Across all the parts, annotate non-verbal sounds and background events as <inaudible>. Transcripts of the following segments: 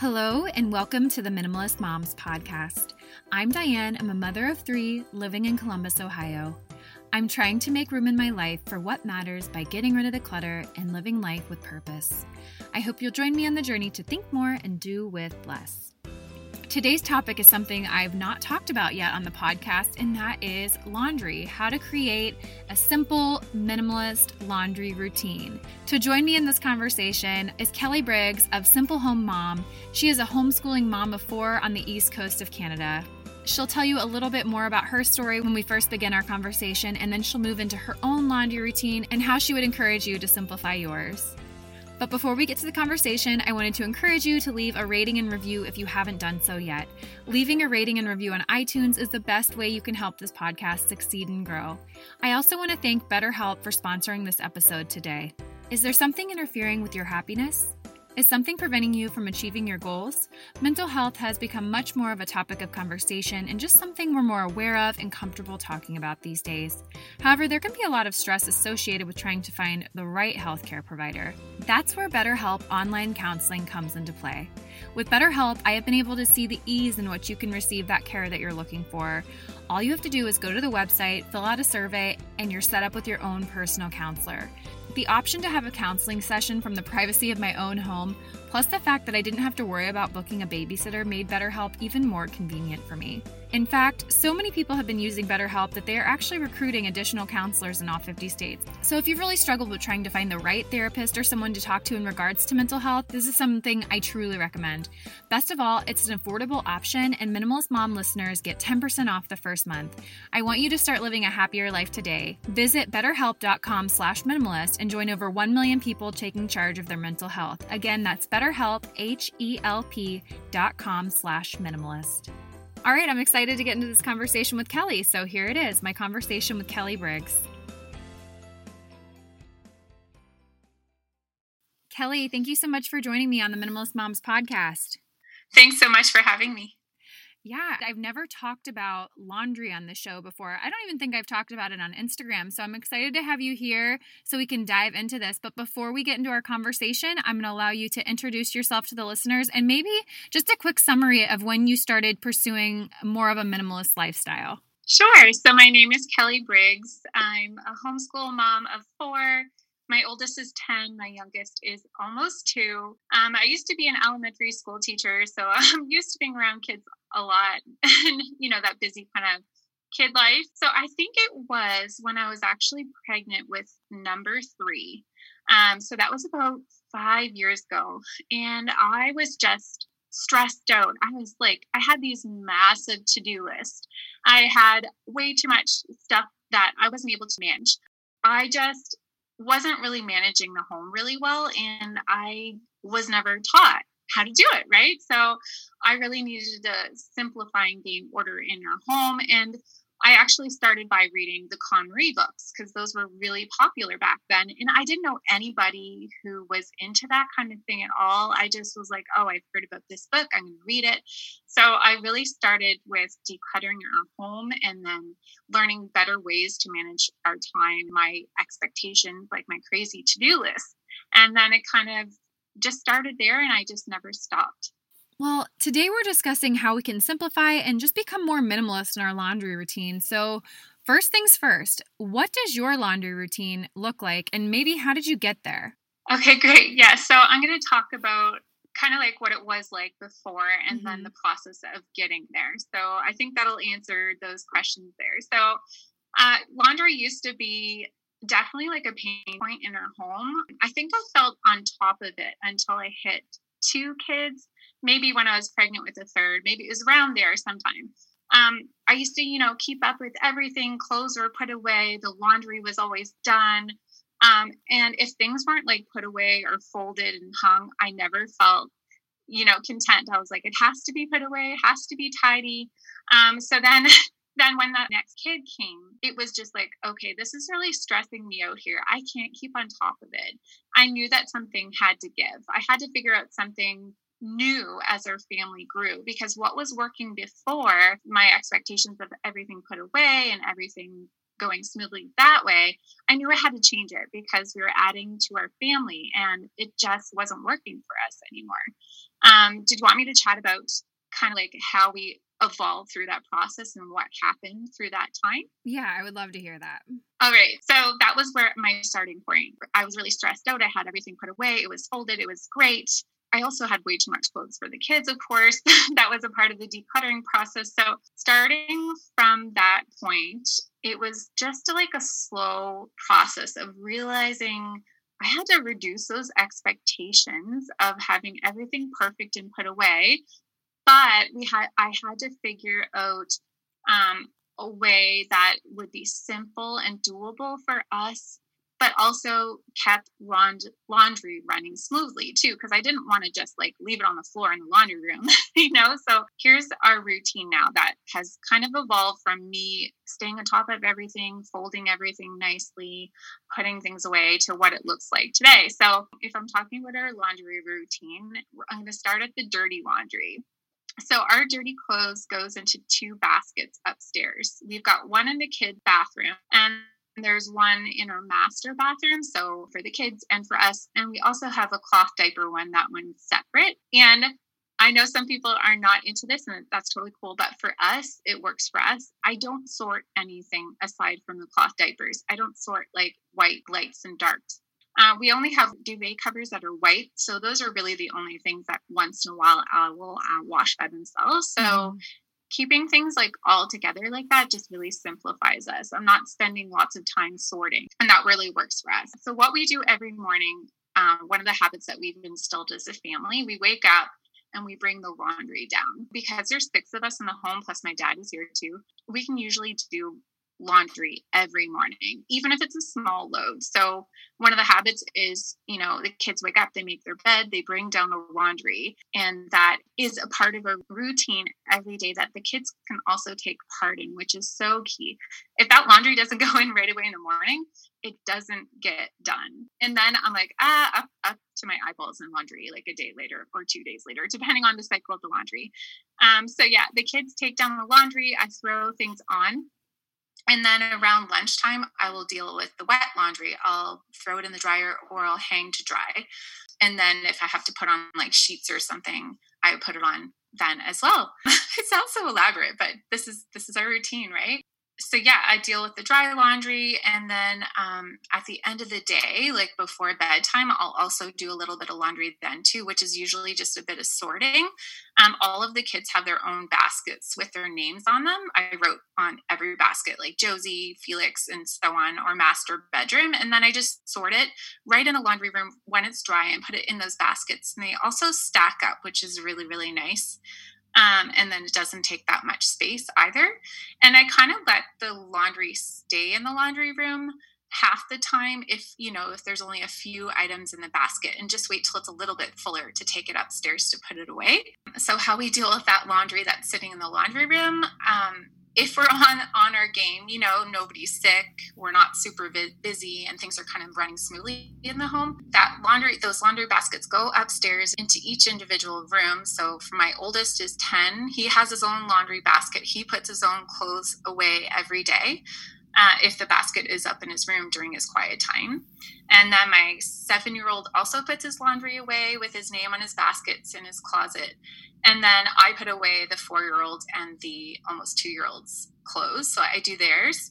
Hello, and welcome to the Minimalist Moms Podcast. I'm Diane. I'm a mother of three living in Columbus, Ohio. I'm trying to make room in my life for what matters by getting rid of the clutter and living life with purpose. I hope you'll join me on the journey to think more and do with less. Today's topic is something I've not talked about yet on the podcast, and that is laundry how to create a simple, minimalist laundry routine. To join me in this conversation is Kelly Briggs of Simple Home Mom. She is a homeschooling mom of four on the east coast of Canada. She'll tell you a little bit more about her story when we first begin our conversation, and then she'll move into her own laundry routine and how she would encourage you to simplify yours. But before we get to the conversation, I wanted to encourage you to leave a rating and review if you haven't done so yet. Leaving a rating and review on iTunes is the best way you can help this podcast succeed and grow. I also want to thank BetterHelp for sponsoring this episode today. Is there something interfering with your happiness? Is something preventing you from achieving your goals? Mental health has become much more of a topic of conversation and just something we're more aware of and comfortable talking about these days. However, there can be a lot of stress associated with trying to find the right healthcare provider. That's where BetterHelp online counseling comes into play. With BetterHelp, I have been able to see the ease in which you can receive that care that you're looking for. All you have to do is go to the website, fill out a survey, and you're set up with your own personal counselor. The option to have a counseling session from the privacy of my own home, plus the fact that I didn't have to worry about booking a babysitter, made BetterHelp even more convenient for me. In fact, so many people have been using BetterHelp that they are actually recruiting additional counselors in all 50 states. So if you've really struggled with trying to find the right therapist or someone to talk to in regards to mental health, this is something I truly recommend. Best of all, it's an affordable option, and Minimalist Mom listeners get 10% off the first month. I want you to start living a happier life today. Visit betterhelp.com slash minimalist and join over 1 million people taking charge of their mental health. Again, that's betterhelp, H-E-L-P dot com slash minimalist. All right, I'm excited to get into this conversation with Kelly. So here it is my conversation with Kelly Briggs. Kelly, thank you so much for joining me on the Minimalist Moms podcast. Thanks so much for having me. Yeah, I've never talked about laundry on the show before. I don't even think I've talked about it on Instagram. So I'm excited to have you here so we can dive into this. But before we get into our conversation, I'm going to allow you to introduce yourself to the listeners and maybe just a quick summary of when you started pursuing more of a minimalist lifestyle. Sure. So my name is Kelly Briggs. I'm a homeschool mom of four. My oldest is 10, my youngest is almost two. Um, I used to be an elementary school teacher, so <laughs> I'm used to being around kids a lot <laughs> and, you know, that busy kind of kid life. So I think it was when I was actually pregnant with number three. Um, so that was about five years ago. And I was just stressed out. I was like, I had these massive to do lists. I had way too much stuff that I wasn't able to manage. I just wasn't really managing the home really well and I was never taught how to do it, right? So I really needed to simplify and gain order in our home. And I actually started by reading the KonMari books because those were really popular back then. And I didn't know anybody who was into that kind of thing at all. I just was like, oh, I've heard about this book. I'm going to read it. So I really started with decluttering our home and then learning better ways to manage our time, my expectations, like my crazy to do list. And then it kind of just started there and I just never stopped. Well, today we're discussing how we can simplify and just become more minimalist in our laundry routine. So, first things first, what does your laundry routine look like and maybe how did you get there? Okay, <laughs> great. Yeah, so I'm going to talk about kind of like what it was like before and mm-hmm. then the process of getting there. So, I think that'll answer those questions there. So, uh, laundry used to be definitely like a pain point in our home. I think I felt on top of it until I hit two kids maybe when I was pregnant with the third, maybe it was around there sometime. Um, I used to, you know, keep up with everything. Clothes were put away. The laundry was always done. Um, and if things weren't like put away or folded and hung, I never felt, you know, content. I was like, it has to be put away, it has to be tidy. Um, so then, <laughs> then when that next kid came, it was just like, okay, this is really stressing me out here. I can't keep on top of it. I knew that something had to give. I had to figure out something new as our family grew because what was working before my expectations of everything put away and everything going smoothly that way, I knew I had to change it because we were adding to our family and it just wasn't working for us anymore. Um, did you want me to chat about kind of like how we evolved through that process and what happened through that time? Yeah, I would love to hear that. All right. So that was where my starting point. I was really stressed out. I had everything put away. It was folded. It was great. I also had way too much clothes for the kids, of course. <laughs> that was a part of the decluttering process. So, starting from that point, it was just like a slow process of realizing I had to reduce those expectations of having everything perfect and put away. But we had I had to figure out um, a way that would be simple and doable for us but also kept laundry running smoothly too because i didn't want to just like leave it on the floor in the laundry room <laughs> you know? So here's our routine now that has kind of evolved from me staying on top of everything folding everything nicely putting things away to what it looks like today. So if i'm talking about our laundry routine i'm going to start at the dirty laundry. So our dirty clothes goes into two baskets upstairs. We've got one in the kid bathroom and there's one in our master bathroom, so for the kids and for us. And we also have a cloth diaper one, that one's separate. And I know some people are not into this, and that's totally cool. But for us, it works for us. I don't sort anything aside from the cloth diapers. I don't sort like white, lights, and darks. Uh, we only have duvet covers that are white, so those are really the only things that once in a while I will uh, wash by themselves. So mm-hmm keeping things like all together like that just really simplifies us. I'm not spending lots of time sorting, and that really works for us. So, what we do every morning, um, one of the habits that we've instilled as a family, we wake up and we bring the laundry down because there's six of us in the home plus my dad is here too we can usually do laundry every morning, even if it's a small load. So, one of the habits is, you know, the kids wake up, they make their bed, they bring down the laundry. And that is a part of a routine every day that the kids can also take part in, which is so key. If that laundry doesn't <laughs> go in right away in the morning, it doesn't get done. And then I'm like, ah, up, up to my eyeballs in laundry like a day later or two days later, depending on the cycle of the laundry. Um, so, yeah, the kids take down the laundry, I throw things on and then around lunchtime, I will deal with the wet laundry. I'll throw it in the dryer or I'll hang to dry. And then if I have to put on like sheets or something, I put it on then as well. <laughs> it sounds so elaborate, but this is this is our routine, right? So yeah, I deal with the dry laundry, and then um, at the end of the day, like before bedtime, I'll also do a little bit of laundry then too, which is usually just a bit of sorting. Um, all of the kids have their own baskets with their names on them. I wrote on every basket, like Josie, Felix, and so on, or master bedroom, and then I just sort it right in the laundry room when it's dry and put it in those baskets. And they also stack up, which is really really nice. Um, and then it doesn't take that much space either. And I kind of let the laundry stay in the laundry room half the time if you know if there's only a few items in the basket and just wait till it's a little bit fuller to take it upstairs to put it away so how we deal with that laundry that's sitting in the laundry room um, if we're on on our game, you know, nobody's sick, we're not super busy, and things are kind of running smoothly in the home. That laundry, those laundry baskets go upstairs into each individual room. So, for my oldest is ten, he has his own laundry basket. He puts his own clothes away every day. Uh, if the basket is up in his room during his quiet time. And then my seven year old also puts his laundry away with his name on his baskets in his closet. And then I put away the four year old and the almost two year old's clothes. So I do theirs.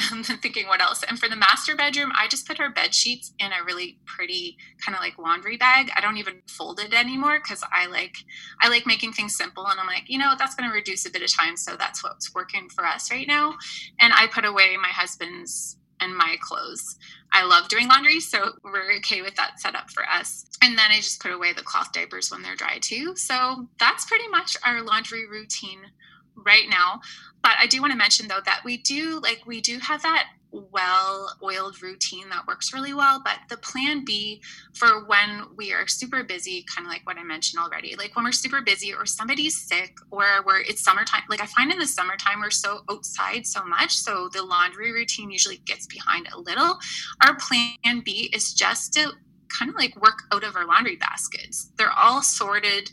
<laughs> Then thinking what else. And for the master bedroom, I just put her bed sheets in a really pretty kind of like laundry bag. I don't even fold it anymore because I like I like making things simple. And I'm like, you know, that's going to reduce a bit of time. So that's what's working for us right now. And I put away my husband's and my clothes. I love doing laundry, so we're okay with that setup for us. And then I just put away the cloth diapers when they're dry too. So that's pretty much our laundry routine right now. But I do want to mention though that we do like we do have that well oiled routine that works really well. But the plan B for when we are super busy, kind of like what I mentioned already, like when we're super busy or somebody's sick or where it's summertime, like I find in the summertime we're so outside so much. So the laundry routine usually gets behind a little. Our plan B is just to kind of like work out of our laundry baskets. They're all sorted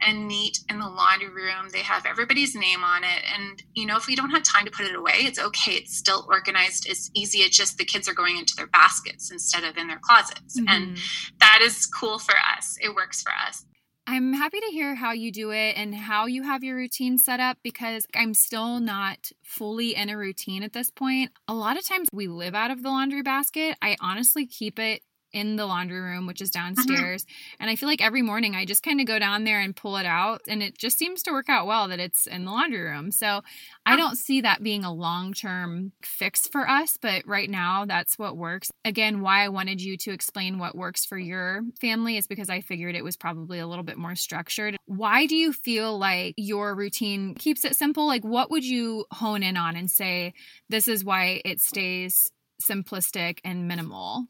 and neat in the laundry room. They have everybody's name on it. And, you know, if we don't have time to put it away, it's okay. It's still organized. It's easy. It's just the kids are going into their baskets instead of in their closets. Mm-hmm. And that is cool for us. It works for us. I'm happy to hear how you do it and how you have your routine set up because I'm still not fully in a routine at this point. A lot of times we live out of the laundry basket. I honestly keep it in the laundry room, which is mm-hmm. downstairs. Mm-hmm. And I feel like every morning I just kind of go down there and pull it out. And it just seems to work out well that it's in the laundry room. So I don't see that being a long term fix for us. But right now, that's what works. Again, why I wanted you to explain what works for your family is because I figured it was probably a little bit more structured. Why do you feel like your routine keeps it simple? Like, what would you hone in on and say, this is why it stays simplistic and minimal?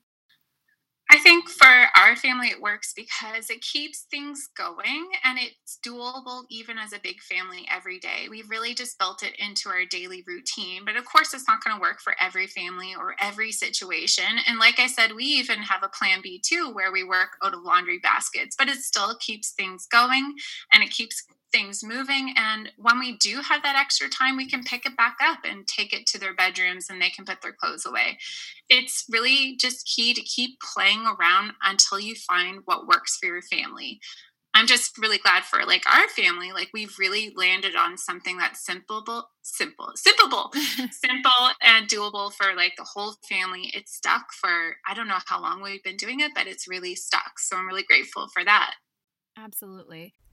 I think for our family, it works because it keeps things going and it's doable even as a big family every day. We've really just built it into our daily routine. But of course, it's not going to work for every family or every situation. And like I said, we even have a plan B too, where we work out of laundry baskets, but it still keeps things going and it keeps things moving. And when we do have that extra time, we can pick it back up and take it to their bedrooms and they can put their clothes away. It's really just key to keep playing around until you find what works for your family. I'm just really glad for like our family. Like we've really landed on something that's simple, simple, simple, <laughs> simple and doable for like the whole family. It's stuck for I don't know how long we've been doing it, but it's really stuck. So I'm really grateful for that. Absolutely.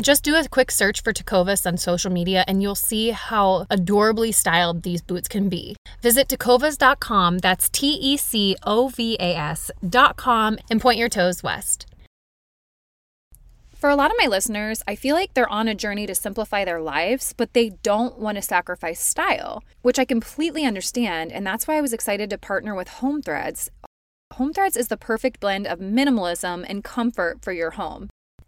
Just do a quick search for Tecovas on social media and you'll see how adorably styled these boots can be. Visit tecovas.com, that's T E C O V A S.com, and point your toes west. For a lot of my listeners, I feel like they're on a journey to simplify their lives, but they don't want to sacrifice style, which I completely understand, and that's why I was excited to partner with Home Threads. Home Threads is the perfect blend of minimalism and comfort for your home.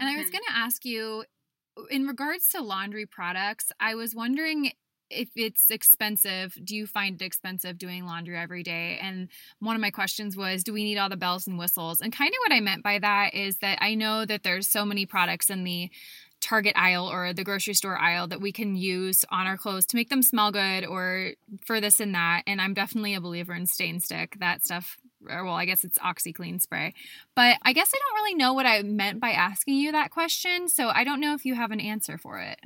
And I was mm-hmm. going to ask you, in regards to laundry products, I was wondering if it's expensive, do you find it expensive doing laundry every day? And one of my questions was, do we need all the bells and whistles? And kind of what I meant by that is that I know that there's so many products in the Target aisle or the grocery store aisle that we can use on our clothes to make them smell good or for this and that. And I'm definitely a believer in stain stick. That stuff or well, I guess it's OxiClean spray. But I guess I don't really know what I meant by asking you that question, so I don't know if you have an answer for it.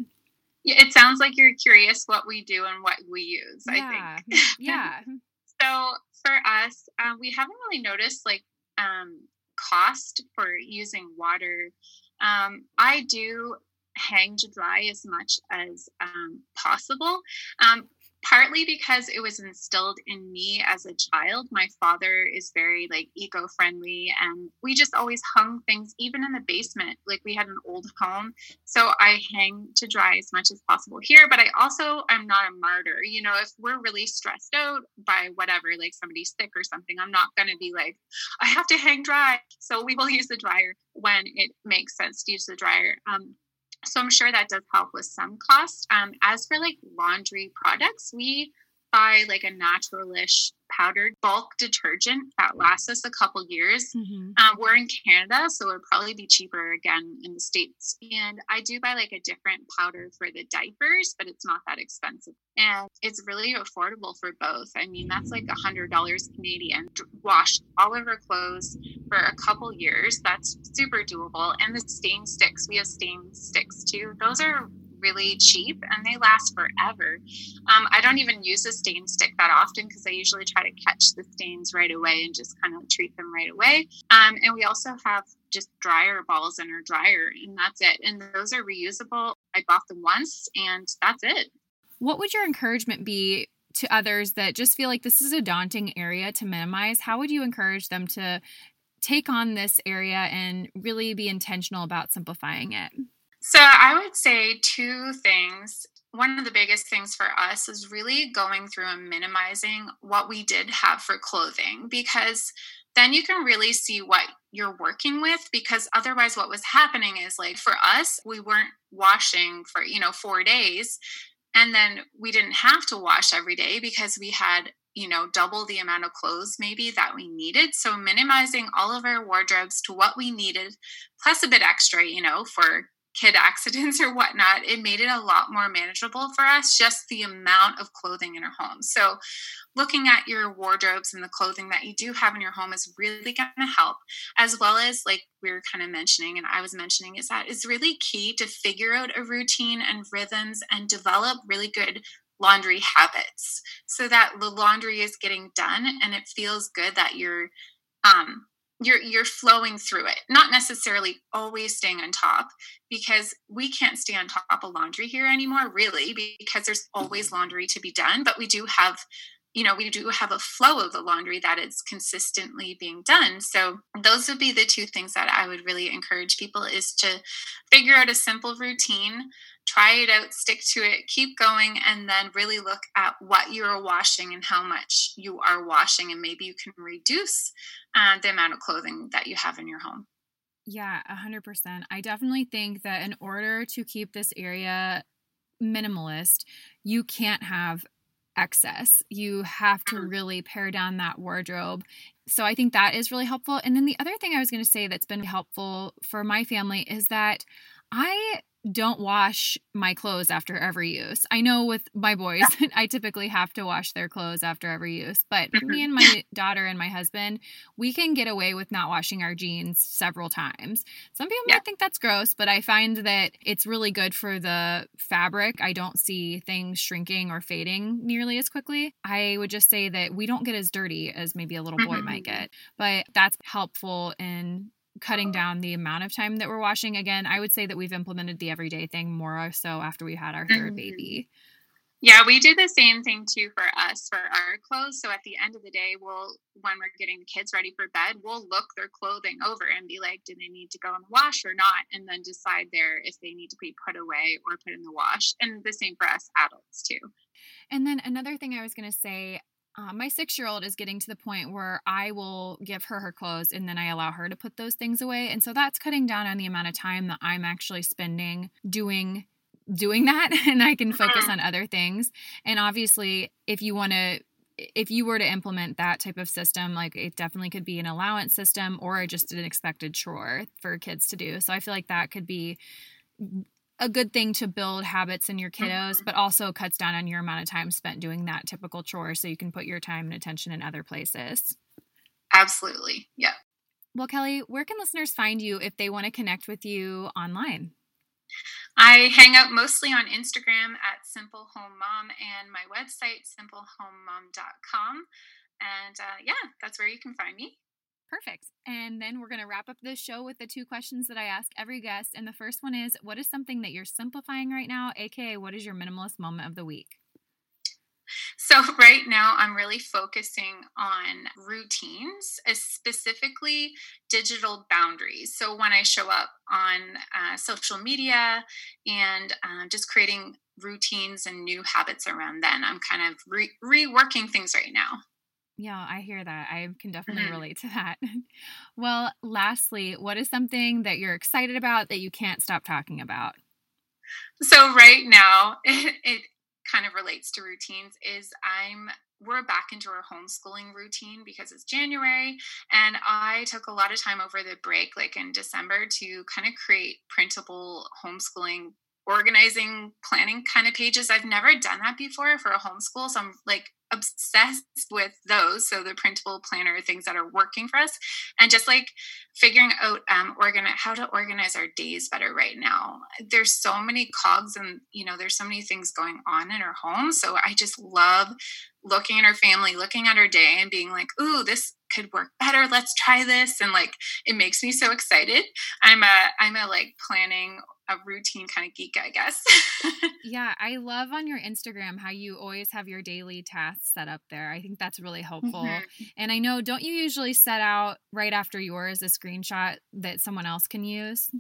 Yeah, it sounds like you're curious what we do and what we use, yeah. I think. <laughs> yeah. So for us, uh, we haven't really noticed like um, cost for using water. Um, I do hang to dry as much as um, possible. Um, partly because it was instilled in me as a child. My father is very like eco-friendly and we just always hung things even in the basement. Like we had an old home so i hang to dry as much as possible here but i also I'm not a martyr. You know if we're really stressed out by whatever like somebody's sick or something i'm not going to be like i have to hang dry. So we will <laughs> use the dryer when it makes sense to use the dryer. Um, So I'm sure that does help with some cost. Um, as for like laundry products, we buy like a naturalish powdered bulk detergent that lasts us a couple years. Mm-hmm. Um, we're in Canada, so it would probably be cheaper again in the States. And I do buy like a different powder for the diapers, but it's not that expensive. And it's really affordable for both. I mean, that's like a hundred dollars Canadian. Wash all of our clothes for a couple years. That's super doable. And the stain sticks, we have stain sticks too. Those are really cheap and they last forever. Um, I don't even use a stain stick that often because I usually try to catch the stains right away and just kind of treat them right away. Um, and we also have just dryer balls in our dryer, and that's it. And those are reusable. I bought them once, and that's it. What would your encouragement be to others that just feel like this is a daunting area to minimize? How would you encourage them to take on this area and really be intentional about simplifying it? So I would say two things. One of the biggest things for us is really going through and minimizing what we did have for clothing because then you can really see what you're working with because otherwise what was happening is like for us we weren't washing for you know 4 days and then we didn't have to wash every day because we had you know double the amount of clothes maybe that we needed so minimizing all of our wardrobes to what we needed plus a bit extra you know for kid <laughs> accidents or whatnot, it made it a lot more manageable for us, just the amount of clothing in our home. So, looking at your wardrobes and the clothing that you do have in your home is really going to help, as well as, like we were kind of mentioning, and I was mentioning, is that it's really key to figure out a routine and rhythms and develop really good laundry habits so that the laundry is getting done and it feels good that you're um, you're you're flowing through it not necessarily always staying on top because we can't stay on top of laundry here anymore really because there's always laundry to be done but we do have you know we do have a flow of the laundry that is consistently being done so those would be the two things that i would really encourage people is to figure out a simple routine try it out, stick to it, keep going, and then really look at what you're washing and how much you are washing. And maybe you can reduce uh, the amount of clothing that you have in your home. Yeah, 100%. I definitely think that in order to keep this area minimalist, you can't have excess. You have to mm-hmm. really pare down that wardrobe. So I think that is really helpful. And then the other thing I was going to say that's been helpful for my family is that I don't wash my clothes after every use. I know with my boys, <laughs> I typically have to wash their clothes after every use, but me mm-hmm. and my daughter and my husband, we can get away with not washing our jeans several times. Some people yeah. might think that's gross, but I find that it's really good for the fabric. I don't see things shrinking or fading nearly as quickly. I would just say that we don't get as dirty as maybe a little boy mm-hmm. might get, but that's helpful in cutting down the amount of time that we're washing. Again, I would say that we've implemented the everyday thing more so after we had our 3rd mm-hmm. baby. Yeah, we do the same thing too for us for our clothes. So at the end of the day, we'll when we're getting the kids ready for bed, we'll look their clothing over and be like, do they need to go in the wash or not? And then decide there if they need to be put away or put in the wash. And the same for us adults too. And then another thing I was going to say, uh, my six year old is getting to the point where I will give her her clothes and then I allow her to put those things away. And so that's cutting down on the amount of time that I'm actually spending doing doing that <laughs> and I can focus <clears throat> on other things. And obviously, if you want to if you were to implement that type of system, like it definitely could be an allowance system or just an expected chore for kids to do. So I feel like that could be a good thing to build habits in your kiddos, mm-hmm. but also cuts down on your amount of time spent doing that typical chore so you can put your time and attention in other places. Absolutely. Yeah. Well, Kelly, where can listeners find you if they want to connect with you online? I hang out mostly on Instagram at Simple Home Mom and my website, simplehomemom.com. And uh, yeah, that's where you can find me. Perfect. And then we're going to wrap up the show with the two questions that I ask every guest. And the first one is What is something that you're simplifying right now? AKA, what is your minimalist moment of the week? So, right now, I'm really focusing on routines, specifically digital boundaries. So, when I show up on uh, social media and uh, just creating routines and new habits around then, I'm kind of re- reworking things right now. Yeah, I hear that. I can definitely mm-hmm. relate to that. <laughs> well, lastly, what is something that you're excited about that you can't stop talking about? So right now, it, <laughs> it kind of relates to routines. Is I'm we're back into our homeschooling routine because it's January. And I took a lot of time over the break, like in December, to kind of create printable homeschooling organizing planning kind of pages. I've never done that before for a homeschool. So I'm like obsessed with those. So the printable planner things that are working for us and just like figuring out um organize how to organize our days better right now. There's so many cogs and you know, there's so many things going on in our home. So I just love looking at our family, looking at our day and being like, ooh, this could work better. Let's try this. And like it makes me so excited. I'm a I'm a like planning a routine kind of geek, I guess. <laughs> yeah, I love on your Instagram how you always have your daily tasks set up there. I think that's really helpful. Mm-hmm. And I know, don't you usually set out right after yours a screenshot that someone else can use?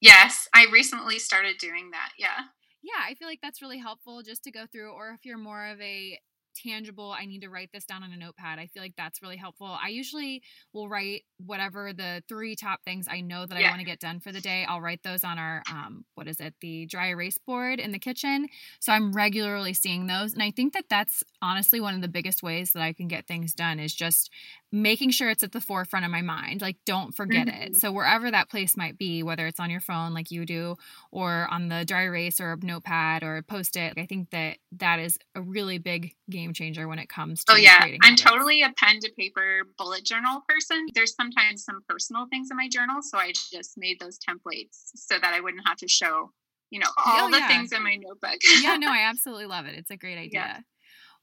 Yes, I recently started doing that. Yeah. Yeah, I feel like that's really helpful just to go through, or if you're more of a tangible i need to write this down on a notepad i feel like that's really helpful i usually will write whatever the three top things i know that yeah. i want to get done for the day i'll write those on our um, what is it the dry erase board in the kitchen so i'm regularly seeing those and i think that that's honestly one of the biggest ways that i can get things done is just making sure it's at the forefront of my mind like don't forget mm-hmm. it so wherever that place might be whether it's on your phone like you do or on the dry erase or a notepad or a post it i think that that is a really big game changer when it comes to oh yeah i'm habits. totally a pen to paper bullet journal person there's sometimes some personal things in my journal so i just made those templates so that i wouldn't have to show you know all oh, the yeah. things in my notebook yeah no i <laughs> absolutely love it it's a great idea yeah.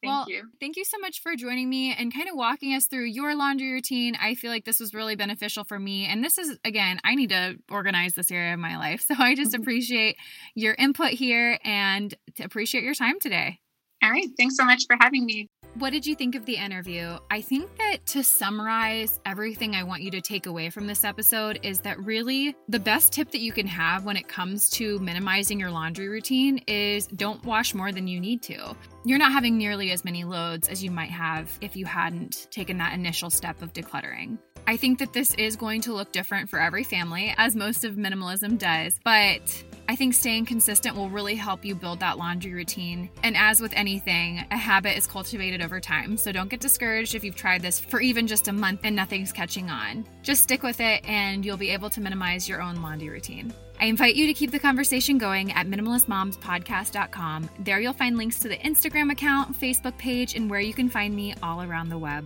Thank well, you. Thank you so much for joining me and kind of walking us through your laundry routine. I feel like this was really beneficial for me. And this is, again, I need to organize this area of my life. <laughs> So I just mm-hmm. appreciate your input here and appreciate your time today. All right. Thanks so much for having me. What did you think of the interview? I think that to summarize everything I want you to take away from this episode is that really the best tip that you can have when it comes to minimizing your laundry routine is don't wash more than you need to. You're not having nearly as many loads as you might have if you hadn't taken that initial step of decluttering. I think that this is going to look different for every family, as most of minimalism does, but I think staying consistent will really help you build that laundry routine. And as with anything, a habit is cultivated over time. So don't get discouraged if you've tried this for even just a month and nothing's catching on. Just stick with it and you'll be able to minimize your own laundry routine. I invite you to keep the conversation going at minimalistmomspodcast.com. There you'll find links to the Instagram account, Facebook page, and where you can find me all around the web.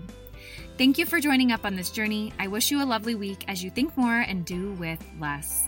Thank you for joining up on this journey. I wish you a lovely week as you think more and do with less.